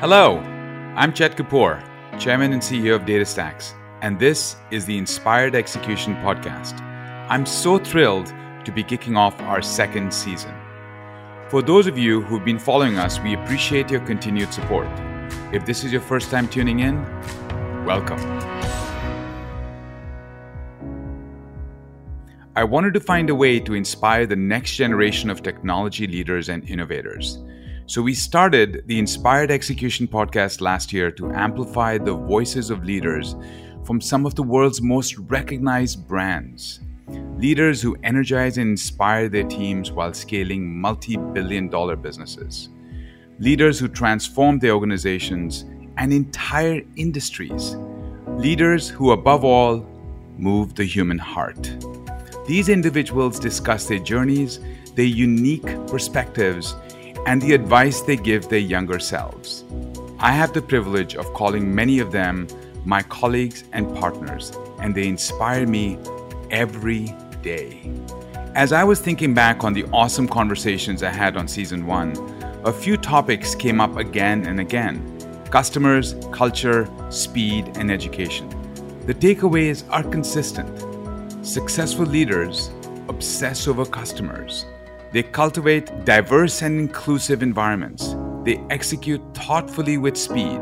Hello, I'm Chet Kapoor, Chairman and CEO of DataStax, and this is the Inspired Execution Podcast. I'm so thrilled to be kicking off our second season. For those of you who've been following us, we appreciate your continued support. If this is your first time tuning in, welcome. I wanted to find a way to inspire the next generation of technology leaders and innovators. So we started the Inspired Execution podcast last year to amplify the voices of leaders from some of the world's most recognized brands. Leaders who energize and inspire their teams while scaling multi billion dollar businesses. Leaders who transform their organizations and entire industries. Leaders who, above all, move the human heart. These individuals discuss their journeys, their unique perspectives, and the advice they give their younger selves. I have the privilege of calling many of them my colleagues and partners, and they inspire me every day. As I was thinking back on the awesome conversations I had on season one, a few topics came up again and again customers, culture, speed, and education. The takeaways are consistent. Successful leaders obsess over customers. They cultivate diverse and inclusive environments. They execute thoughtfully with speed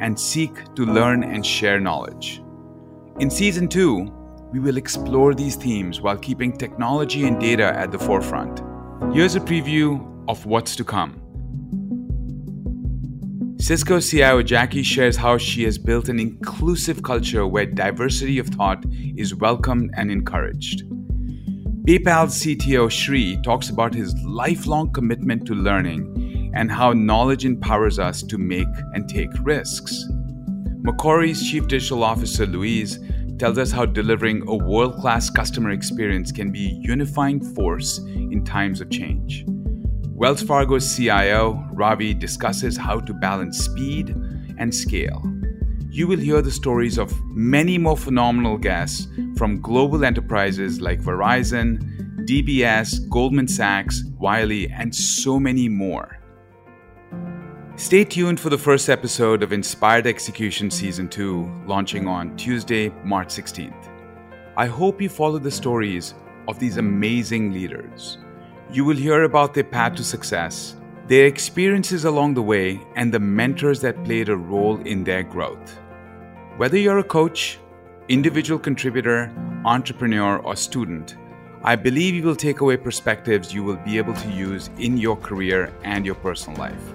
and seek to learn and share knowledge. In season two, we will explore these themes while keeping technology and data at the forefront. Here's a preview of what's to come. Cisco CIO Jackie shares how she has built an inclusive culture where diversity of thought is welcomed and encouraged. PayPal's CTO Shri talks about his lifelong commitment to learning and how knowledge empowers us to make and take risks. Macquarie's Chief Digital Officer Louise tells us how delivering a world class customer experience can be a unifying force in times of change. Wells Fargo's CIO, Ravi, discusses how to balance speed and scale. You will hear the stories of many more phenomenal guests from global enterprises like Verizon, DBS, Goldman Sachs, Wiley, and so many more. Stay tuned for the first episode of Inspired Execution Season 2, launching on Tuesday, March 16th. I hope you follow the stories of these amazing leaders. You will hear about their path to success, their experiences along the way, and the mentors that played a role in their growth. Whether you're a coach, individual contributor, entrepreneur, or student, I believe you will take away perspectives you will be able to use in your career and your personal life.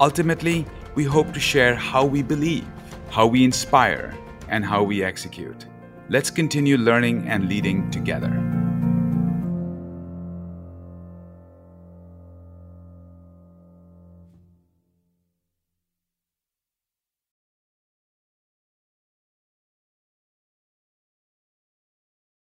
Ultimately, we hope to share how we believe, how we inspire, and how we execute. Let's continue learning and leading together.